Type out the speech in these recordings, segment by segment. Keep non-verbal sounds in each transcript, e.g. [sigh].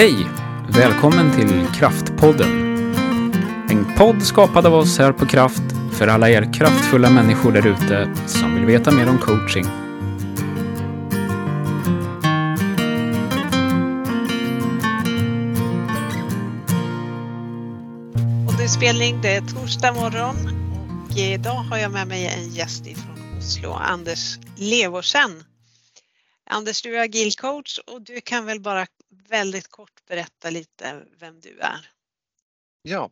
Hej! Välkommen till Kraftpodden. En podd skapad av oss här på Kraft för alla er människor der ute som vill veta mer om coaching. Poddinspelning, det är torsdag morgon och idag har jag med mig en gäst fra Oslo, Anders Levorsen. Anders, du är agilcoach och du kan väl bara väldigt kort berätta lite vem du är? Ja,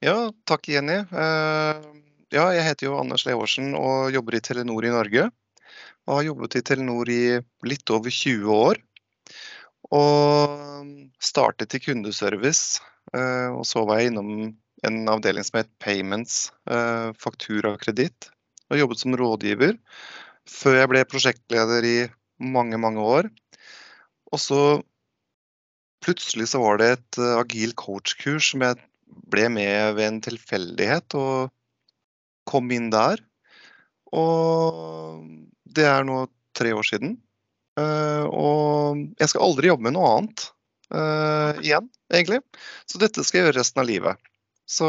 ja takk Jenny. Eh, ja, jeg heter jo Anders Levorsen og jobber i Telenor i Norge. Og har jobbet i Telenor i litt over 20 år. Og startet i kundeservice. eh, Og så var jeg innom en avdeling som het Payments, faktur og kredit, Og jobbet som rådgiver før jeg ble prosjektleder i mange, mange år. Og så plutselig så var det et uh, agil coach-kurs som jeg ble med ved en tilfeldighet og kom inn der. Og det er nå tre år siden. Uh, og jeg skal aldri jobbe med noe annet uh, igjen, egentlig. Så dette skal jeg gjøre resten av livet. Så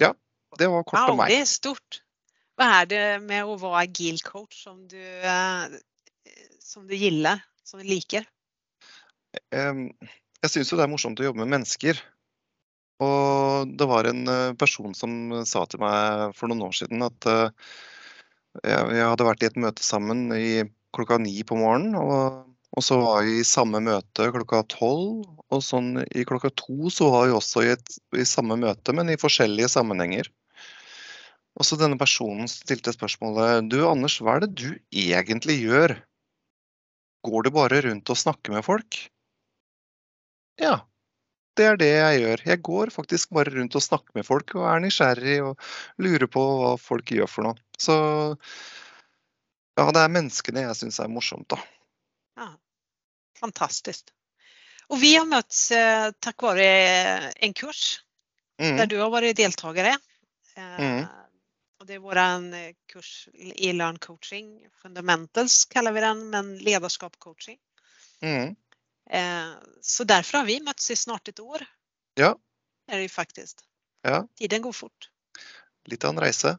ja, det var kort om meg. Det er stort. Hva er det med å være agil coach som du, eh, som du gilder, som du liker? Jeg syns jo det er morsomt å jobbe med mennesker. Og det var en eh, person som sa til meg for noen år siden at eh, jeg hadde vært i et møte sammen i klokka ni på morgenen. Og, og så var vi i samme møte klokka tolv. Og sånn i klokka to så var vi også i, et, i samme møte, men i forskjellige sammenhenger. Og så denne personen stilte spørsmålet Du Anders, hva er det du egentlig gjør? Går du bare rundt og snakker med folk? Ja, det er det jeg gjør. Jeg går faktisk bare rundt og snakker med folk og er nysgjerrig og lurer på hva folk gjør for noe. Så ja, det er menneskene jeg syns er morsomt, da. Ja, fantastisk. Og vi har møtt, eh, takk vare en kurs mm. der du har vært deltaker. Eh, Mm. Og det er vår eh, kurs i Learn coaching, Fundamentals kaller vi den, men lederskap coaching. mm, Eh, så därför har vi møttes i snart ett år. Ja. Är det ju faktiskt. ja. Tiden går fort. Litt av en reise.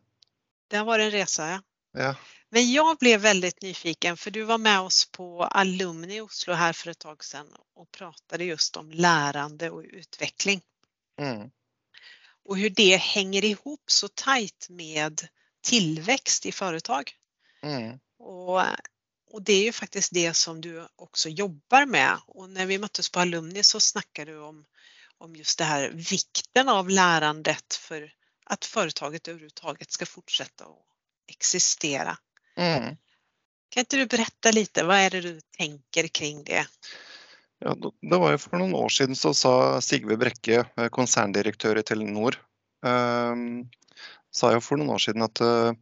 Det har vært en resa. Ja. Ja. Men jeg ble veldig nyfiken for du var med oss på Alumni i Oslo her for et tag siden og pratet just om lærende og utvikling. Mm, Og hvordan det henger ihop så tajt med tilvekst i foretak. mm, Och, och det är ju faktiskt det som du också jobbar med. Och när vi möttes på Alumni så snackade du om, om just det här vikten av lärandet för att företaget överhuvudtaget ska fortsätta att existera. mm. Kan inte du berätta lite, vad är det du tänker kring det? Ja, det var jo For noen år siden så sa Sigve Brekke, eh, konserndirektør i Telenor, eh, sa jo for noen år siden at eh,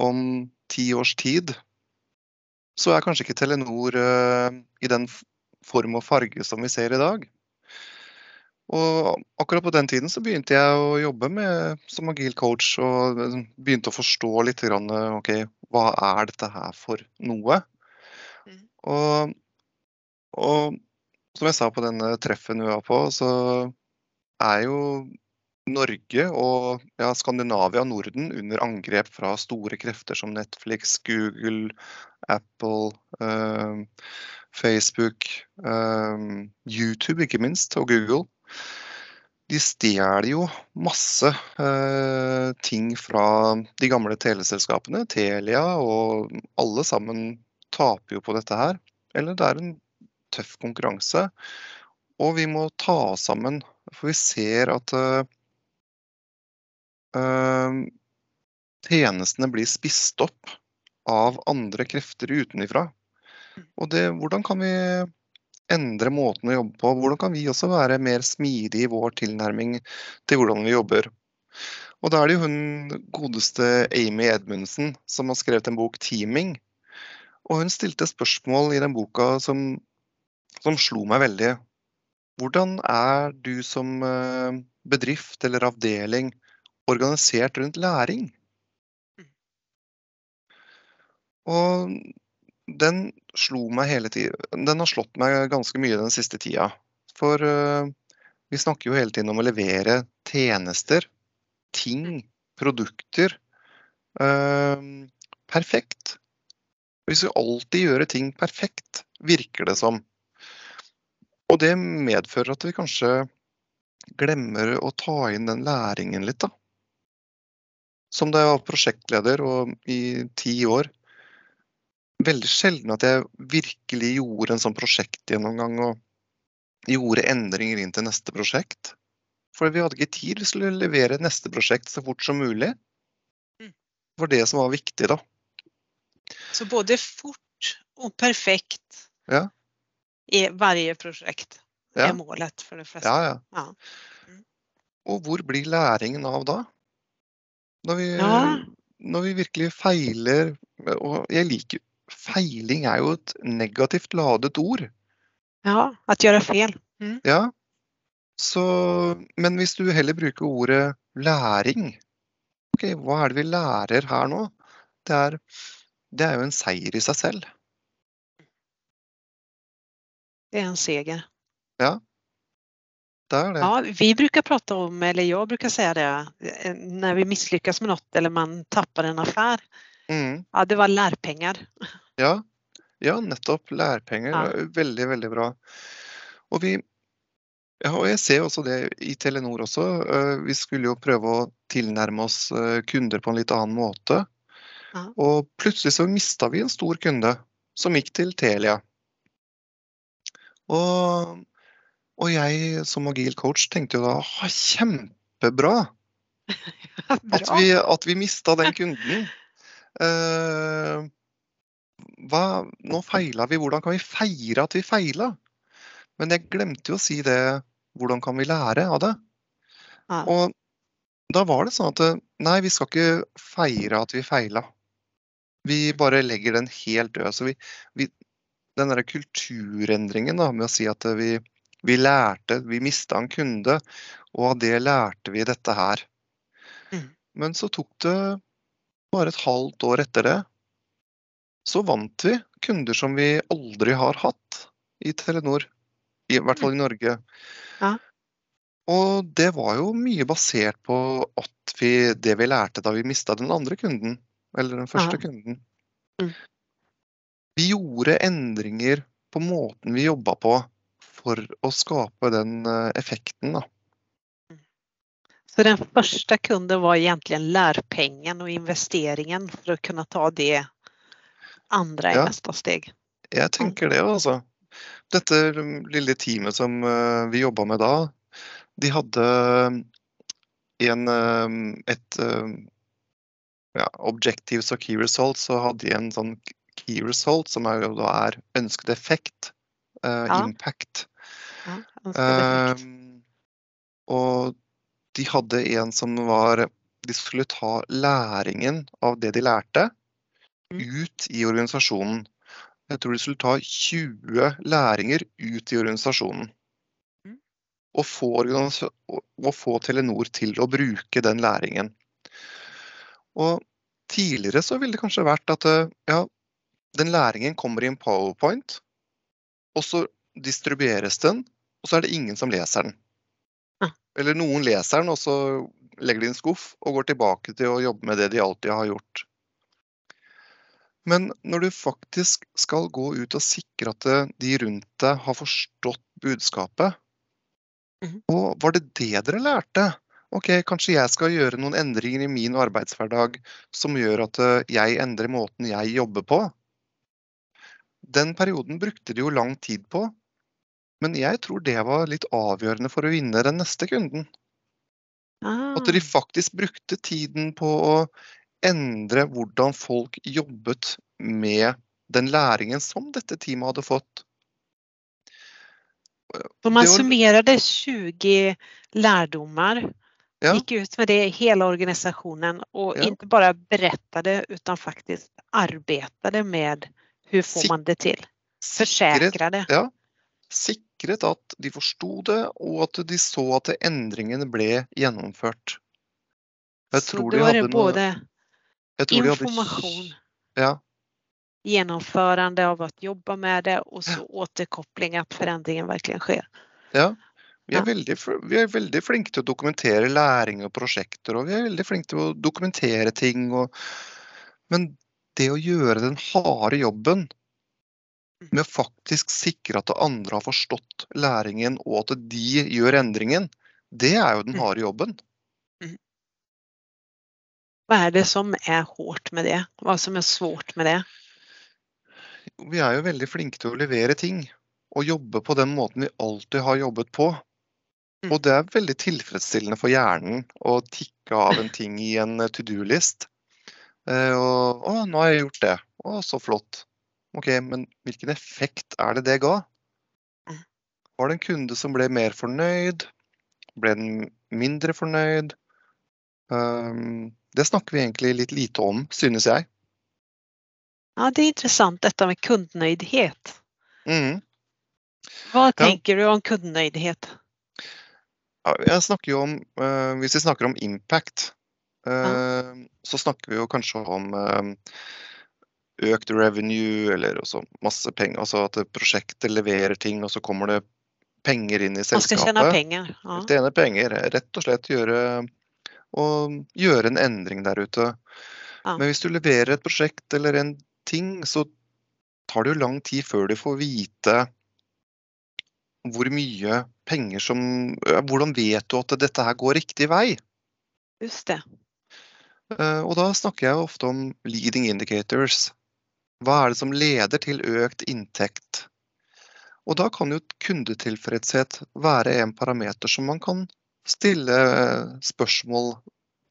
om ti års tid så er kanskje ikke Telenor eh, i den form og farge som vi ser i dag. Og akkurat på den tiden så begynte jeg å jobbe med, som agil coach og liksom begynte å forstå litt grann, eh, ok, hva er dette her for noe. Mm. Og, og som jeg sa på denne treffen vi var på, så er jo Norge og ja, Skandinavia og Norden under angrep fra store krefter som Netflix, Google, Apple, eh, Facebook, eh, YouTube ikke minst, og Google. De stjeler jo masse eh, ting fra de gamle teleselskapene, Telia, og alle sammen taper jo på dette her. Eller det er en tøff konkurranse. Og vi må ta oss sammen, for vi ser at eh, tjenestene blir spist opp av andre krefter utenifra. Og det, hvordan kan vi endre måten å jobbe på? Hvordan kan vi også være mer smidige i vår tilnærming til hvordan vi jobber? Og da er det jo hun godeste Amy Edmundsen som har skrevet en bok 'Teaming'. Og hun stilte spørsmål i den boka som, som slo meg veldig. Hvordan er du som eh, bedrift eller avdeling organisert rundt læring? Og den slo meg hele tiden Den har slått meg ganske mye den siste tida. For uh, vi snakker jo hele tiden om å levere tjenester, ting, produkter. Uh, perfekt. Hvis vi alltid gjør ting perfekt, virker det som. Og det medfører at vi kanskje glemmer å ta inn den læringen litt, da. Som da jeg var prosjektleder og i ti år veldig sjelden at jeg virkelig gjorde en sånn prosjektgjennomgang og gjorde endringer inn til neste prosjekt. For vi hadde ikke tid, vi skulle levere neste prosjekt så fort som mulig. Mm. Det var det som var viktig, da. Så både fort og perfekt Ja. i prosjekt er Ja. målet for de fleste. Ja, ja. Ja. Og hvor blir læringen av da? Når vi, Ja. når vi virkelig feiler Og jeg liker Feiling er jo et negativt ladet ord. ja, at gjøre fel. Mm. Ja. Så, men hvis du heller bruker ordet læring Ok, hva er det vi lærer her nå? Det er, det er jo en seier i seg selv. Det er en seger. Det det. Ja, vi brukar prata om, eller jag brukar säga det, når när vi misslyckas med något eller man tappar en affär. Mm. Ja, det var lärpengar. Ja. ja, nettopp. Lærpenger. Ja. Veldig, veldig bra. Og vi ja, og jeg ser også det i Telenor også. Eh, Vi skulle jo prøve å tilnærme oss eh, kunder på en litt annen måte. Ja. Og plutselig så mista vi en stor kunde som gikk til Telia. Og, og jeg som agil coach tenkte jo da «Å, kjempebra [laughs] at vi, at vi mista den kunden. Uh, hva, nå feila vi, hvordan kan vi feire at vi feila? Men jeg glemte jo å si det, hvordan kan vi lære av det? Ja. Og da var det sånn at nei, vi skal ikke feire at vi feila. Vi bare legger den helt død. Så vi, vi, den derre kulturendringen da, med å si at vi, vi lærte, vi mista en kunde, og av det lærte vi dette her. Mm. Men så tok det bare et halvt år etter det, så vant vi kunder som vi aldri har hatt i Telenor. I hvert fall i Norge. Ja. Og det var jo mye basert på at vi, det vi lærte da vi mista den andre kunden. Eller den første Ja. kunden. Mm. Vi gjorde endringer på måten vi jobba på for å skape den eh, effekten, da. Så den første kunden var egentlig lærpengen og investeringen for å kunne ta det andre i Ja. neste steg. Jeg tenker det, altså. Dette lille teamet som eh, vi jobba med da, de hadde en, eh, et eh, ja, Objectives og key results, så hadde de en sånn key result, som er er ønsket effekt. uh, Ja. Impact. Ehm, og de hadde en som var De skulle ta læringen av det de lærte, Mm. ut i organisasjonen. Jeg tror de skulle ta 20 læringer ut i organisasjonen. Mm. Og få, organisa- og- og få Telenor til å bruke den læringen. Og tidligere så ville det kanskje vært at eh, ja, den læringen kommer i en powerpoint, og så distribueres den, og så er det ingen som leser den. Eller noen leser den, og så legger de i en skuff og går tilbake til å jobbe med det de alltid har gjort. Men når du faktisk skal gå ut og sikre at eh, de rundt deg har forstått budskapet, Mhm. og var det det dere lærte? Ok, kanskje jeg skal gjøre noen endringer i min arbeidshverdag som gjør at eh, jeg endrer måten jeg jobber på. Den perioden brukte de jo lang tid på, men jeg tror det var litt avgjørende for å vinne den neste kunden. Ah, At de faktisk brukte tiden på å endre hvordan folk jobbet med den læringen som dette teamet hadde fått. så man var- summerade 20 lærdommer, Ja. gikk ut med det i hele organisasjonen og Ja. ikke bare fortalte, men faktisk arbeidet med hur får man det til. Forsikret. Ja, sikret at de forsto det, og at de så at endringene ble gjennomført. Jeg Så det var de noe både jeg tror hadde- Ja. gjennomførende av å jobbe med det og så återkobling at forandringen virkelig skjer. Ja. Vi er, veldig, vi er veldig flinke til å dokumentere læring og prosjekter, og vi er veldig flinke til å dokumentere ting. Og, men det å gjøre den harde jobben med å faktisk sikre at andre har forstått læringen, og at de gjør endringen, det er jo den Mm. harde jobben. Hva er det som er hardt med det? Hva som er svårt med det? Vi er jo veldig flinke til å levere ting og jobbe på den måten vi alltid har jobbet på. Mm. Og det er veldig tilfredsstillende for hjernen å tikke av en ting i en to do-list. Eh, Og 'Å, nå har jeg gjort det. Å, så flott'. Ok, men hvilken effekt er det det ga? Var det en kunde som ble mer fornøyd? Ble den mindre fornøyd? Um, Det snakker vi egentlig litt lite om, synes jeg. Ja, det er interessant dette med kundenøydhet. Mm. Hva tenker Ja. du om kundenøydhet? Ja, jeg snakker jo om, uh, Hvis vi snakker om impact, eh, så snakker vi jo kanskje om eh, økt revenue eller også masse penger. Altså at prosjektet leverer ting, og så kommer det penger inn i selskapet. Man skal tjene penger. Ja. Tjene penger. Rett og slett gjøre, og gjøre en endring der ute. Ja. Men hvis du leverer et prosjekt eller en ting, så tar det jo lang tid før du får vite hvor mye penger som Hvordan vet du at dette her går riktig vei? Just det. Eh, Og da snakker jeg ofte om leading indicators. Hva er det som leder til økt inntekt? Og da kan jo kundetilfredshet være en parameter som man kan stille eh, spørsmål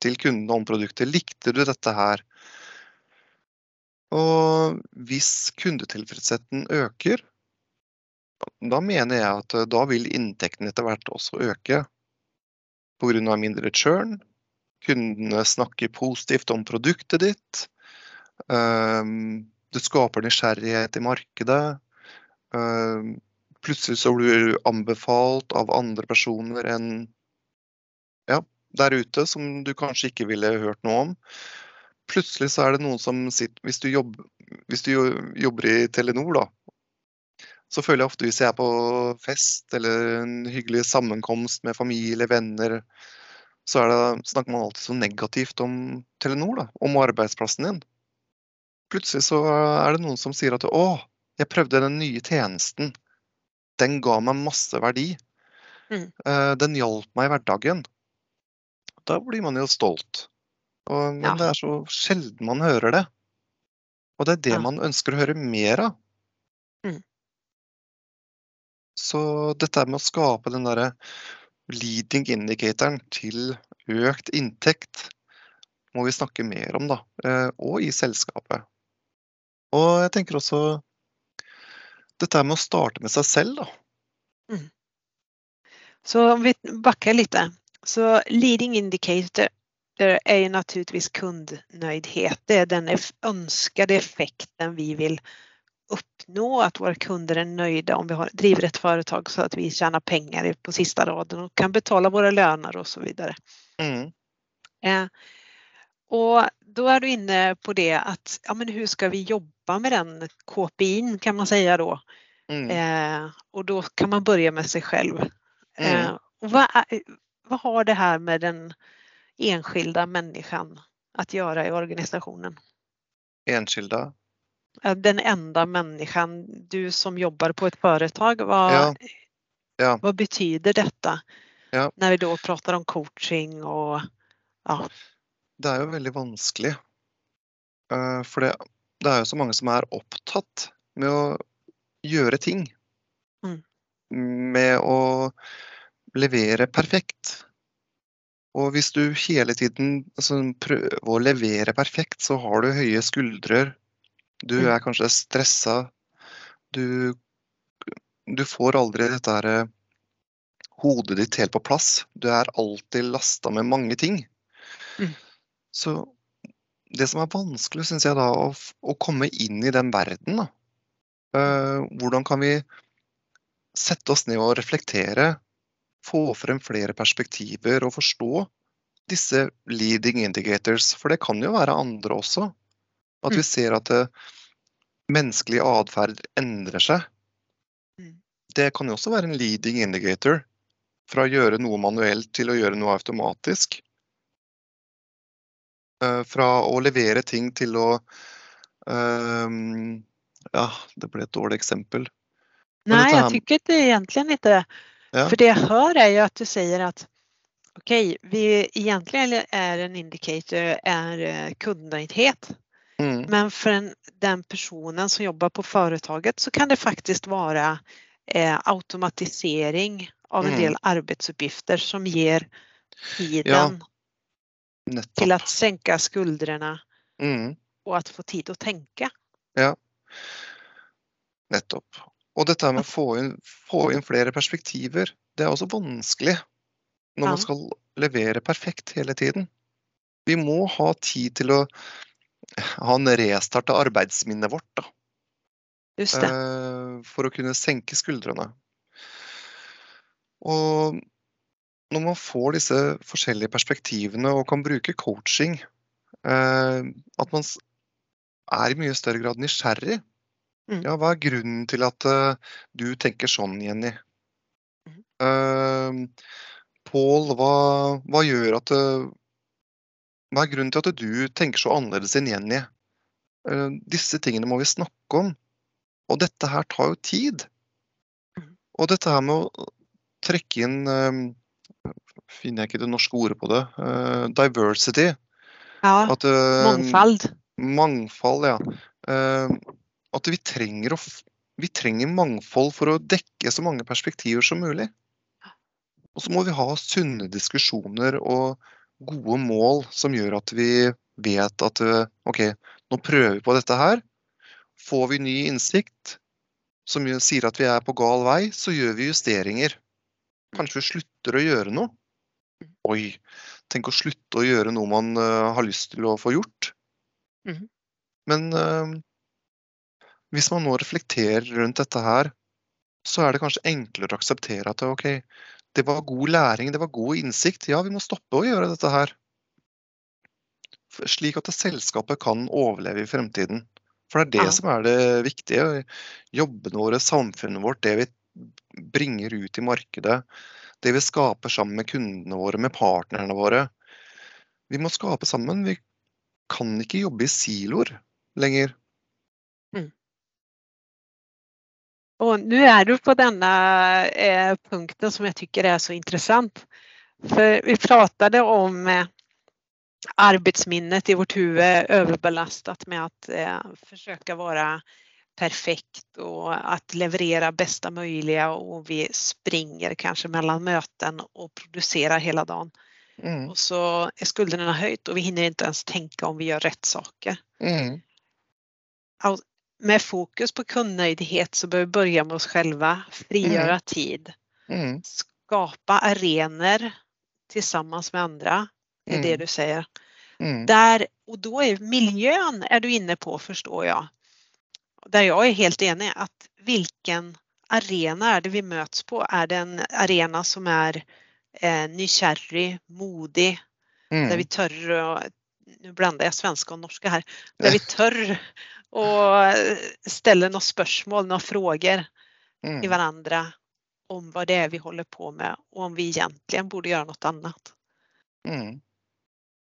til kundene om produktet. Likte du dette her? Og hvis kundetilfredsheten øker, da mener jeg at eh, da vil inntekten etter hvert også øke. Pga. mindre churn, kundene snakker positivt om produktet ditt. ehm, Det skaper nysgjerrighet i markedet. ehm, Plutselig så blir du anbefalt av andre personer enn ja, der ute, som du kanskje ikke ville hørt noe om. Plutselig så er det noen som sitter Hvis du jobber, hvis du jobber i Telenor, da, så føler jeg ofte hvis jeg er på fest eller en hyggelig sammenkomst med familie, venner, så det, snakker man alltid så negativt om Telenor, da, om arbeidsplassen din. Plutselig så er det noen som sier at 'Å, jeg prøvde den nye tjenesten. Den ga meg masse verdi. Mm. Eh, Den hjalp meg i hverdagen.' Da blir man jo stolt. Og, men Ja. det er så sjelden man hører det. Og det er det Ja. man ønsker å høre mer av. Mm. Så dette med å skape den derre leading indicatoren til økt inntekt må vi snakke mer om, da. eh, Og i selskapet. Og jeg tenker også dette med å starte med seg selv, da. Så om vi bakker litt. Så leading indicator det jo naturligvis kundnøydhet. kundnöjdhet. Det er den ønskede effekten vi vil oppnå, at våre kunder er nøyde om vi har, driver et företag så at vi tjener penger på sista raden og kan betale våre lønner osv. så vidare. Mm. Eh, och då är du inne på det att ja, men hur ska vi jobba med den KPIn kan man säga då. Mm. Eh, och då kan man börja med sig själv. Mm. Eh, och vad, vad har det här med den enskilda människan att göra i organisationen? Enskilda. Eh, Den enda människan, du som jobbar på ett företag, vad, Ja. Ja. vad betyder detta? Ja. När vi då pratar om coaching och ja, Det er jo veldig vanskelig. Eh, For det, det er jo så mange som er opptatt med å gjøre ting. Mm. Med å levere perfekt. Og hvis du hele tiden altså, prøver å levere perfekt, så har du høye skuldrer. Du Mm. er kanskje stressa. Du, du får aldri dette her eh, hodet ditt helt på plass. Du er alltid lasta med mange ting. Mm. Så det som er vanskelig, syns jeg da, å, å komme inn i den verden, da. Eh, hvordan kan vi sette oss ned og reflektere, få frem flere perspektiver og forstå disse leading indicators? For det kan jo være andre også. At vi Mm. ser at det, menneskelig atferd endrer seg. Mm. Det kan jo også være en leading indicator. Fra å gjøre noe manuelt til å gjøre noe automatisk. Eh, Fra å levere ting til å ehm, Ja, det ble et dårlig eksempel. Men jeg här- det egentlig ikke Ja. For det jeg hører, er jo at du sier at okej, vi egentlig er en indicator er eh, kundnöjdhet. Mm, Men for en, den personen som jobber på företaget så kan det faktisk være eh, automatisering av en Mm. del arbetsuppgifter som ger tiden till nettopp. å senke skuldrene Mm, og att få tid tenke. Ja, nettopp. Og dette med å få inn, få inn flere perspektiver, det er også vanskelig når Ja. man skal levere perfekt hele tiden. Vi må ha tid til å ha en restart av arbeidsminnet vårt. Da. Just det. eh, for å kunne senke skuldrene. Og når man får disse forskjellige perspektivene og kan bruke coaching, eh, at man er i mye større grad nysgjerrig. Mm. Ja, hva er grunnen til at eh, du tenker sånn, Jenny? Uh, Pål, hva, hva gjør at Hva er grunnen til at du tenker så annerledes enn Jenny? Uh, disse tingene må vi snakke om. Og dette her tar jo tid. Mhm. Og dette her med å trekke inn Finner jeg ikke det norske ordet på det. Uh, diversity. Ja, At, uh, mangfold. Mangfold, ja. Uh, at vi trenger, å, vi trenger mangfold for å dekke så mange perspektiver som mulig. Og så må vi ha sunne diskusjoner og gode mål som gjør at vi vet at OK, nå prøver vi på dette her. Får vi ny innsikt som sier at vi er på gal vei, så gjør vi justeringer. Kanskje vi slutter å gjøre noe. Oi, tenk å slutte å gjøre noe man uh, har lyst til å få gjort. Mhm. Men uh, hvis man nå reflekterer rundt dette her, så er det kanskje enklere å akseptere at OK, det var god læring, det var god innsikt. Ja, vi må stoppe å gjøre dette her. Slik at selskapet kan overleve i fremtiden. For det er det Ja. som er det viktige. Jobbene våre, samfunnet vårt, det vi bringer ut i markedet. Det vi skaper sammen med kundene våre, med partnerne våre. Vi må skape sammen. Vi kan ikke jobbe i siloer lenger. Mm. Og nå er du på denne eh, punkten som jeg tycker er så interessant. For vi pratet om eh, arbeidsminnet i vårt huvud overbelastet med å eh, å vara perfekt och att leverera bästa möjliga och vi springer kanske mellan möten och producerar hela dagen. Mm, Och så är skulderna höjt och vi hinner inte ens tänka om vi gör rätt saker. mm, Med fokus på kundnöjdhet så bör vi börja med oss själva, frigöra tid, mm, skapa arenor tillsammans med andra. Det är det Mm. du säger. mm, Där, och då är miljön är du inne på förstår jag. Där jag är helt enig att vilken arena är det vi möts på? Är det en arena som är eh, nysgjerrig, modig, där vi tør å nu blandar jag svenska och norska här, där vi tør å ställer några spörsmål, några frågor till mm. varandra om vad det är vi håller på med och om vi egentligen borde göra något annat. mm.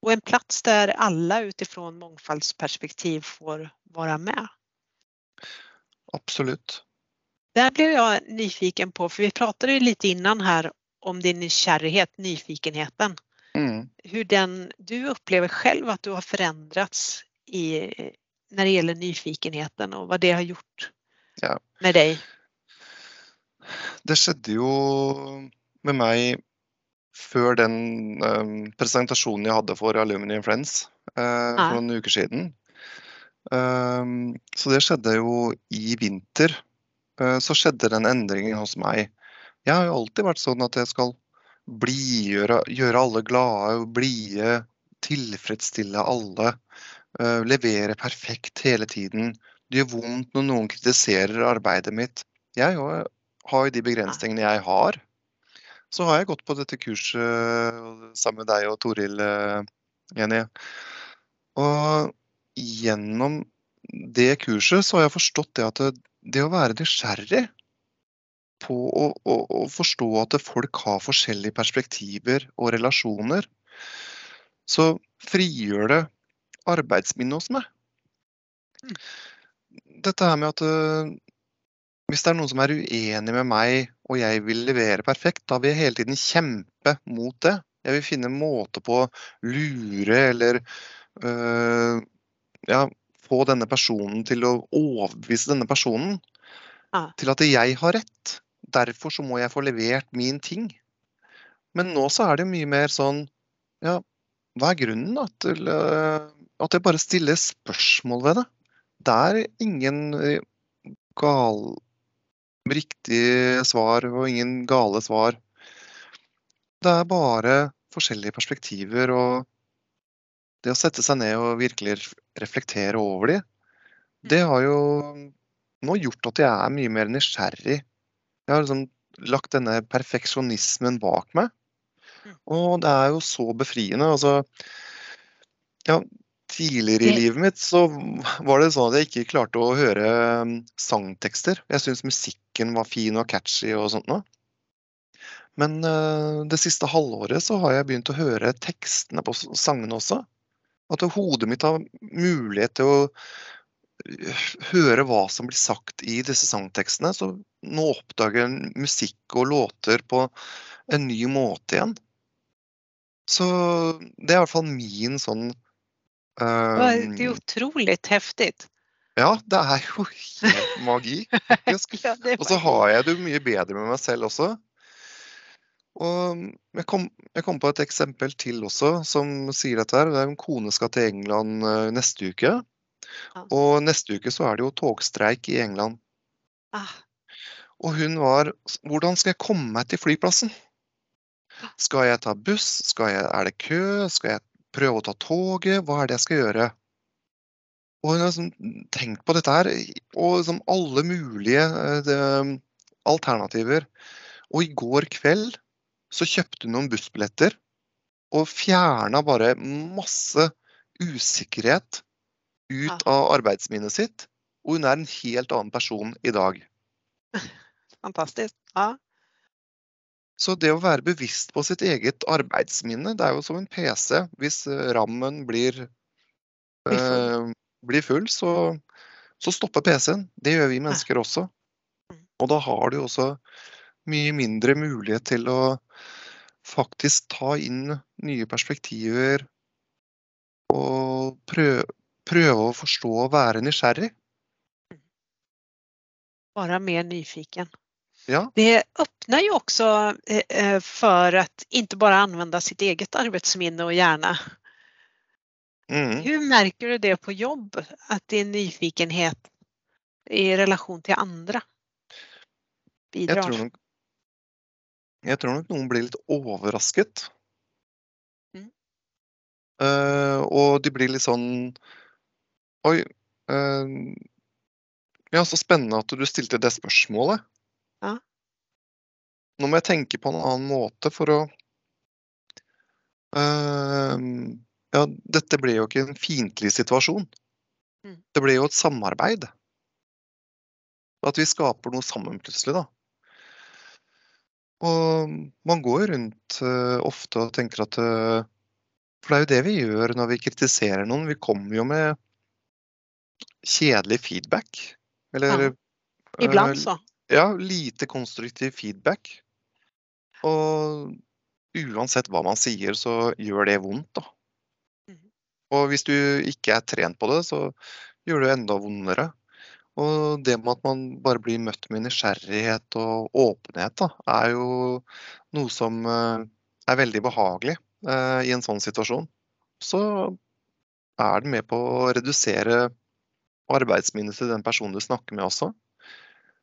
Och en plats där alla utifrån mångfaldsperspektiv får vara med. Absolutt. Där blev jag nyfiken på, för vi pratade ju lite innan här om din nykärlighet, nyfikenheten. Mm. Hur den, du upplever själv att du har förändrats i, när det gäller nyfikenheten och vad det har gjort Ja. med dig. Det skjedde jo med meg før den um, presentasjonen jeg hadde for Aluminium Friends Friends ah. for noen uker siden. Eh, så det skjedde jo i vinter. Eh, så skjedde den endringen hos meg. Jeg har jo alltid vært sånn at jeg skal blidgjøre, gjøre alle glade, blide, tilfredsstille alle. eh, levere perfekt hele tiden. Det gjør vondt når noen kritiserer arbeidet mitt. Jeg har har jo de begrensningene jeg har. Så har jeg gått på dette kurset sammen med deg og Toril, Jenny. Og gjennom det kurset så har jeg forstått det at det, å være nysgjerrig på å, å, å, forstå at folk har forskjellige perspektiver og relasjoner, så frigjør det arbeidsminnet hos meg. Mm. Dette her med at uh, hvis det er noen som er uenig med meg og jeg vil levere perfekt, da vil jeg hele tiden kjempe mot det. Jeg vil finne en måte på å lure eller uh, ja, få denne personen til å overbevise denne personen Ja. til at jeg har rett. Derfor så må jeg få levert min ting. Men nå så er det mye mer sånn Ja, hva er grunnen da til eh, at jeg bare stiller spørsmål ved det? Det er ingen eh, gal riktige svar og ingen gale svar. Det er bare forskjellige perspektiver og det å sette seg ned og virkelig reflektere over de, det har jo nå gjort at jeg er mye mer nysgjerrig. Jeg har liksom lagt denne perfeksjonismen bak meg. Mm. Og det er jo så befriende. Altså, ja, tidligere i livet mitt så var det sånn at jeg ikke klarte å høre um, sangtekster. Jeg syntes musikken var fin og catchy og sånt noe. Men eh, det siste halvåret så har jeg begynt å høre tekstene på sangene også. At hodet mitt har mulighet til å øh, høre hva som blir sagt i disse sangtekstene. Så nå oppdager jeg musikk og låter på en ny måte igjen. Så det er i hvert fall min sånn Det er utrolig heftig. Ja, det er jo [laughs] helt magi, faktisk. [laughs] Ja, Og så har jeg det mye bedre med meg selv også. Og jeg kom, jeg kom på et eksempel til også, som sier dette her. Det er En kone skal til England eh, neste uke. Ja. Og neste uke så er det jo togstreik i England. Ah, Og hun var Hvordan skal jeg komme meg til flyplassen? Skal jeg ta buss? Skal jeg, er det kø? Skal jeg prøve å ta toget? Hva er det jeg skal gjøre? Og hun har liksom tenkt på dette her, og liksom alle mulige eh, det, alternativer. Og i går kveld så kjøpte hun noen bussbilletter og fjerna bare masse usikkerhet ut Ja. av arbeidsminnet sitt. Og hun er en helt annen person i dag. [laughs] Fantastisk. Ja. Så det å være bevisst på sitt eget arbeidsminne, det er jo som en PC. Hvis eh, rammen blir, eh, blir full, så, så stopper PC-en. Det gjør vi mennesker også. Mm. Og da har du også mye mindre mulighet til å faktisk ta inn nye perspektiver og prøve, prøve å forstå og være nysgjerrig. Vara mer nyfiken. Ja. Det öppnar ju också eh, eh, för att inte bara använda sitt eget arbetsminne och hjärna. Mm. Hur märker du det på jobb? Att det er nyfikenhet i relation till andra? Jeg Bidrar. tror, nok, jeg tror nok noen blir litt overrasket. Mm. Uh, og de blir litt sånn Oi. Uh, ja, så spennende at du stilte det spørsmålet. Ja. Nå må jeg tenke på en annen måte for å uh, Ja, dette ble jo ikke en fiendtlig situasjon. Mm. Det ble jo et samarbeid. At vi skaper noe sammen plutselig, da. Og man går jo rundt eh, ofte og tenker at eh, For det er jo det vi gjør når vi kritiserer noen. Vi kommer jo med kjedelig feedback. Eller Ja. Iblant, eh, så. ja, lite konstruktiv feedback. Og uansett hva man sier, så gjør det vondt, da. Mhm. Og hvis du ikke er trent på det, så gjør det enda vondere. Og det med at man bare blir møtt med nysgjerrighet og åpenhet, da, er jo noe som eh, er veldig behagelig eh, i en sånn situasjon. Så er det med på å redusere arbeidsminnet til den personen du snakker med også.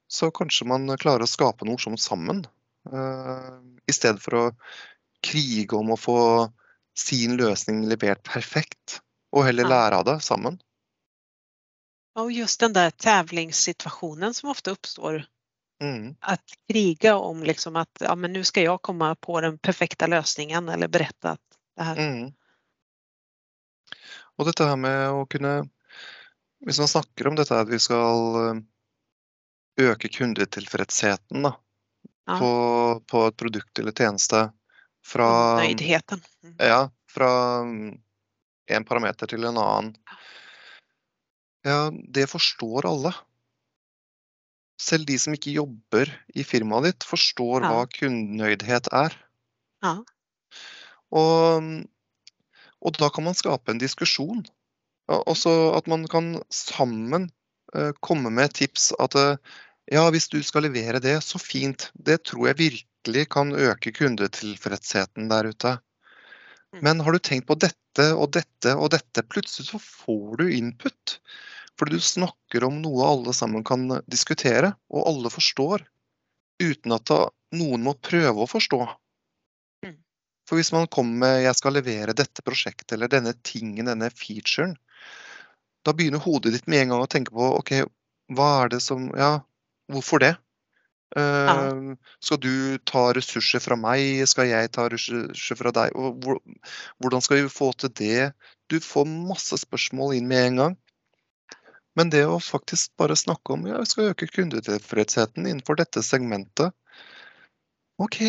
Så kanskje man klarer å skape noe morsomt sammen. eh, I stedet for å krige om å få sin løsning levert perfekt. Og heller lære av det sammen. Och just den där tävlingssituationen som ofta uppstår. Mm. Att kriga om liksom att ja, men nu ska jag komma på den perfekta lösningen eller berätta att det här. Mm. Og dette her med å kunne hvis man snakker om dette at vi skal eh, øke kundetilfredsheten da, Ja. på, på et produkt eller tjeneste fra. Mm. ja, fra en parameter til en annen, ja, det forstår alle. Selv de som ikke jobber i firmaet ditt, forstår Ja. hva kundenøydhet er. Ja. Og, og da kan man skape en diskusjon. Også at man kan sammen eh, komme med tips at eh, ja, hvis du skal levere det, så fint. Det tror jeg virkelig kan øke kundetilfredsheten der ute. Mm. Men har du tenkt på dette og dette og dette? Plutselig så får du input. Fordi du snakker om noe alle sammen kan diskutere, og alle forstår. Uten at noen må prøve å forstå. Mm. For hvis man kommer med 'jeg skal levere dette prosjektet' eller 'denne tingen, denne featuren', da begynner hodet ditt med en gang å tenke på 'OK, hva er det som Ja, hvorfor det? Eh, skal du ta ressurser fra meg? Skal jeg ta ressurser fra deg? Og hvordan skal vi få til det? Du får masse spørsmål inn med en gang. Men det å faktisk bare snakke om ja, vi skal øke kundetilfredsheten innenfor dette segmentet. OK,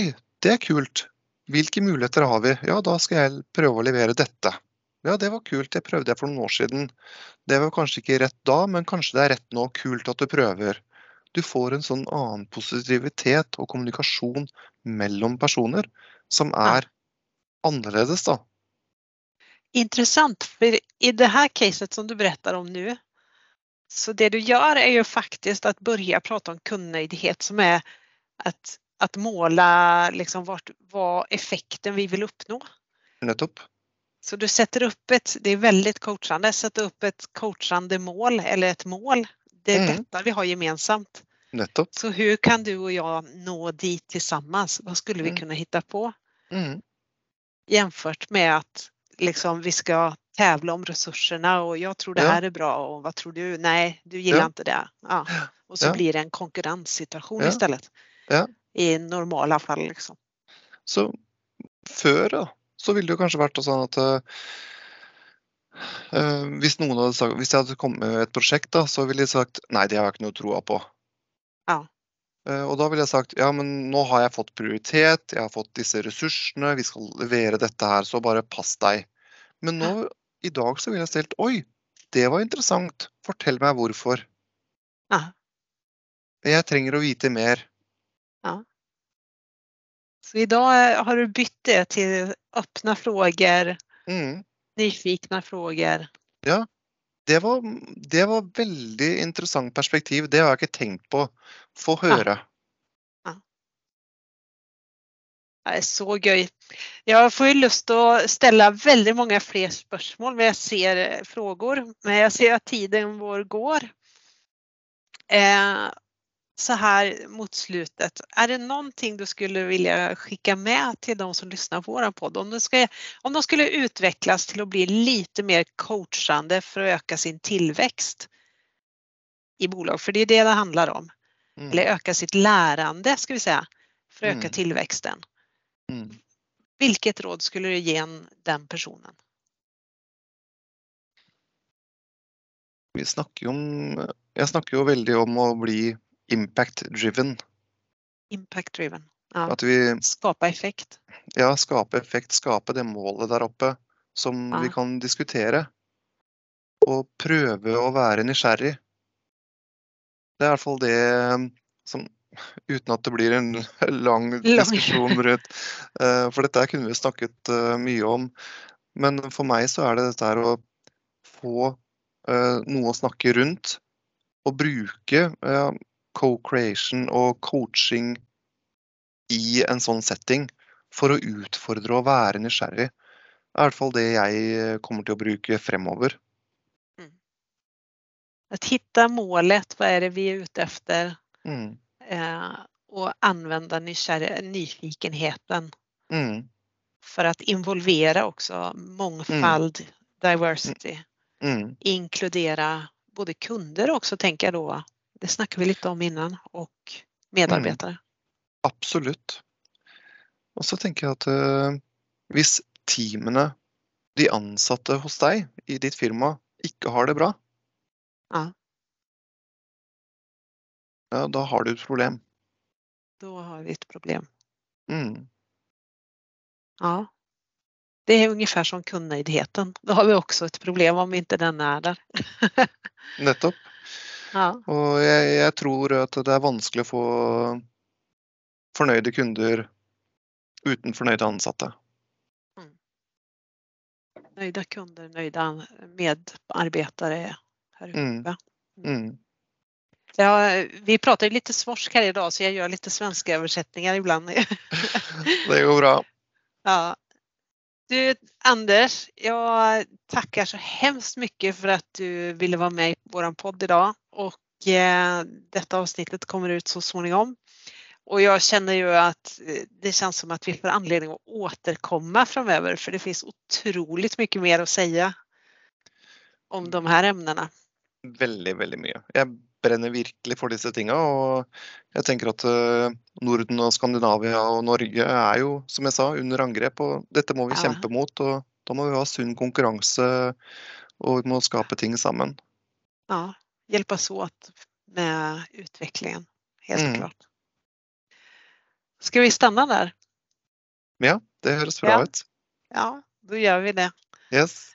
det er kult. Hvilke muligheter har vi? Ja, da skal jeg prøve å levere dette. Ja, det var kult. Det prøvde jeg for noen år siden. Det var kanskje ikke rett da, men kanskje det er rett nå. Kult at du prøver. Du får en sånn annen positivitet og kommunikasjon mellom personer som Ja. er annerledes, da. Intressant, för i det här caset som du berättar om nu, så det du gjør, er jo faktisk å begynne å prate om kundnöjdhet som er at att måla liksom vart, vad effekten vi vil oppnå. Nettopp. Så du setter opp et det er veldig coachende, sätta opp et coachende mål eller et mål. Det er Mm. dette vi har gemensamt. Nettopp. Så hvordan kan du og jeg nå dit sammen? Hva skulle vi Mm. kunne hitta på? Mm. jämfört med att liksom vi ska tävla om resurserna och jag tror det här är bra och vad tror du? Nej, du gillar inte det. Ja. Och så blir det en konkurrenssituation istället. Ja. I normala fall. Liksom. Så før da, så ville det jo kanskje vært sånn at eh, hvis, noen hadde sagt, hvis jeg hadde kommet med et prosjekt, da, så ville de sagt nei, det har jeg ikke noe troa på. Ja. Eh, og da ville jeg sagt ja, men nå har jeg fått prioritet, jeg har fått disse ressursene, vi skal levere dette her, så bare pass deg. Men nå, i dag så ville jeg stilt oi, det var interessant, fortell meg hvorfor. Ja. Jeg trenger å vite mer. Ja. Så i dag har du bytt det åpne spørsmål, frågor, Mm. spørsmål. frågor. Det var, det var veldig interessant perspektiv. Det har jeg ikke tenkt på. Få høre. Det er så gøy. Jeg får jo lyst til å stille veldig mange flere spørsmål når jeg ser spørsmål, frågor. Men jeg ser at tiden vår går. Eh, så här mot slutet. Är det någonting du skulle vilja skicka med till de som lyssnar på vår podd? Om de, ska, om de skulle utvecklas till att bli lite mer coachande för att öka sin tillväxt i bolag. För det är det det handlar om. Mm. Eller öka sitt lärande ska vi säga. För att öka Mm. tillväxten. Mm. Vilket råd skulle du ge den personen? Vi snakker jo om Jeg snakker jo veldig om å bli impact driven. Impact driven. Ja. At vi skape effekt. ja, skape effekt, skape det målet der oppe som vi kan diskutere. Og prøve å være nysgjerrig. Det er i hvert fall det som Uten at det blir en [laughs] lang diskusjon rundt [laughs] eh, For dette kunne vi snakket eh, mye om. Men for meg så er det dette her å få eh, noe å snakke rundt. Og bruke co-creation og coaching i en sånn setting for å utfordre og være nysgjerrig. Det er i hvert fall det jeg eh, kommer til å bruke fremover. Att hitta målet, hva er det vi er ute efter? Mm. Eh, använda nykär, nyfikenheten Mm. för att involvera också mångfald, diversity. Mm. Inkludera både kunder også, tenker jeg då. Det snackade vi lite om innan och medarbetare. Absolutt. Og så tenker jeg at uh, hvis teamene, de ansatte hos deg i ditt firma, ikke har det bra, Ja. ja, da har du et problem. Da har vi et problem. Mm. Ja. Det er ungefär som kundnöjdheten. Da har vi også et problem om ikke den er der. [laughs] Nettopp. Ja. Og jeg, jeg tror at det er vanskelig å få fornøyde kunder uten fornøyde ansatte. Nøyde kunder, nøyde medarbetare oppe. Mm. Mm. Ja, vi prater litt svorsk her i dag, så jeg gjør litt svenske oversetninger ibland. [laughs] Det går bra. ja. Du Anders, jeg takker så hemskt mye for at du ville være med i vår podd i eh, detta avsnittet kommer ut så småningom. Och jag känner ju att eh, det känns som att vi får anledning att återkomma framöver för det finns otroligt mycket mer att säga om de här ämnena. Veldig, veldig mye. Jeg brenner virkelig for disse tinga. Og jeg tenker at eh, Norden og Skandinavia og Norge er jo, som jeg sa, under angrep. Og dette må vi Ja. kjempe mot. Og da må vi ha sunn konkurranse og vi må skape ting sammen. Ja, hjälpas åt med utvecklingen, helt Mm. klart. Ska vi stanna där? Ja, det høres bra Ja. ut. Ja, då gör vi det. Yes.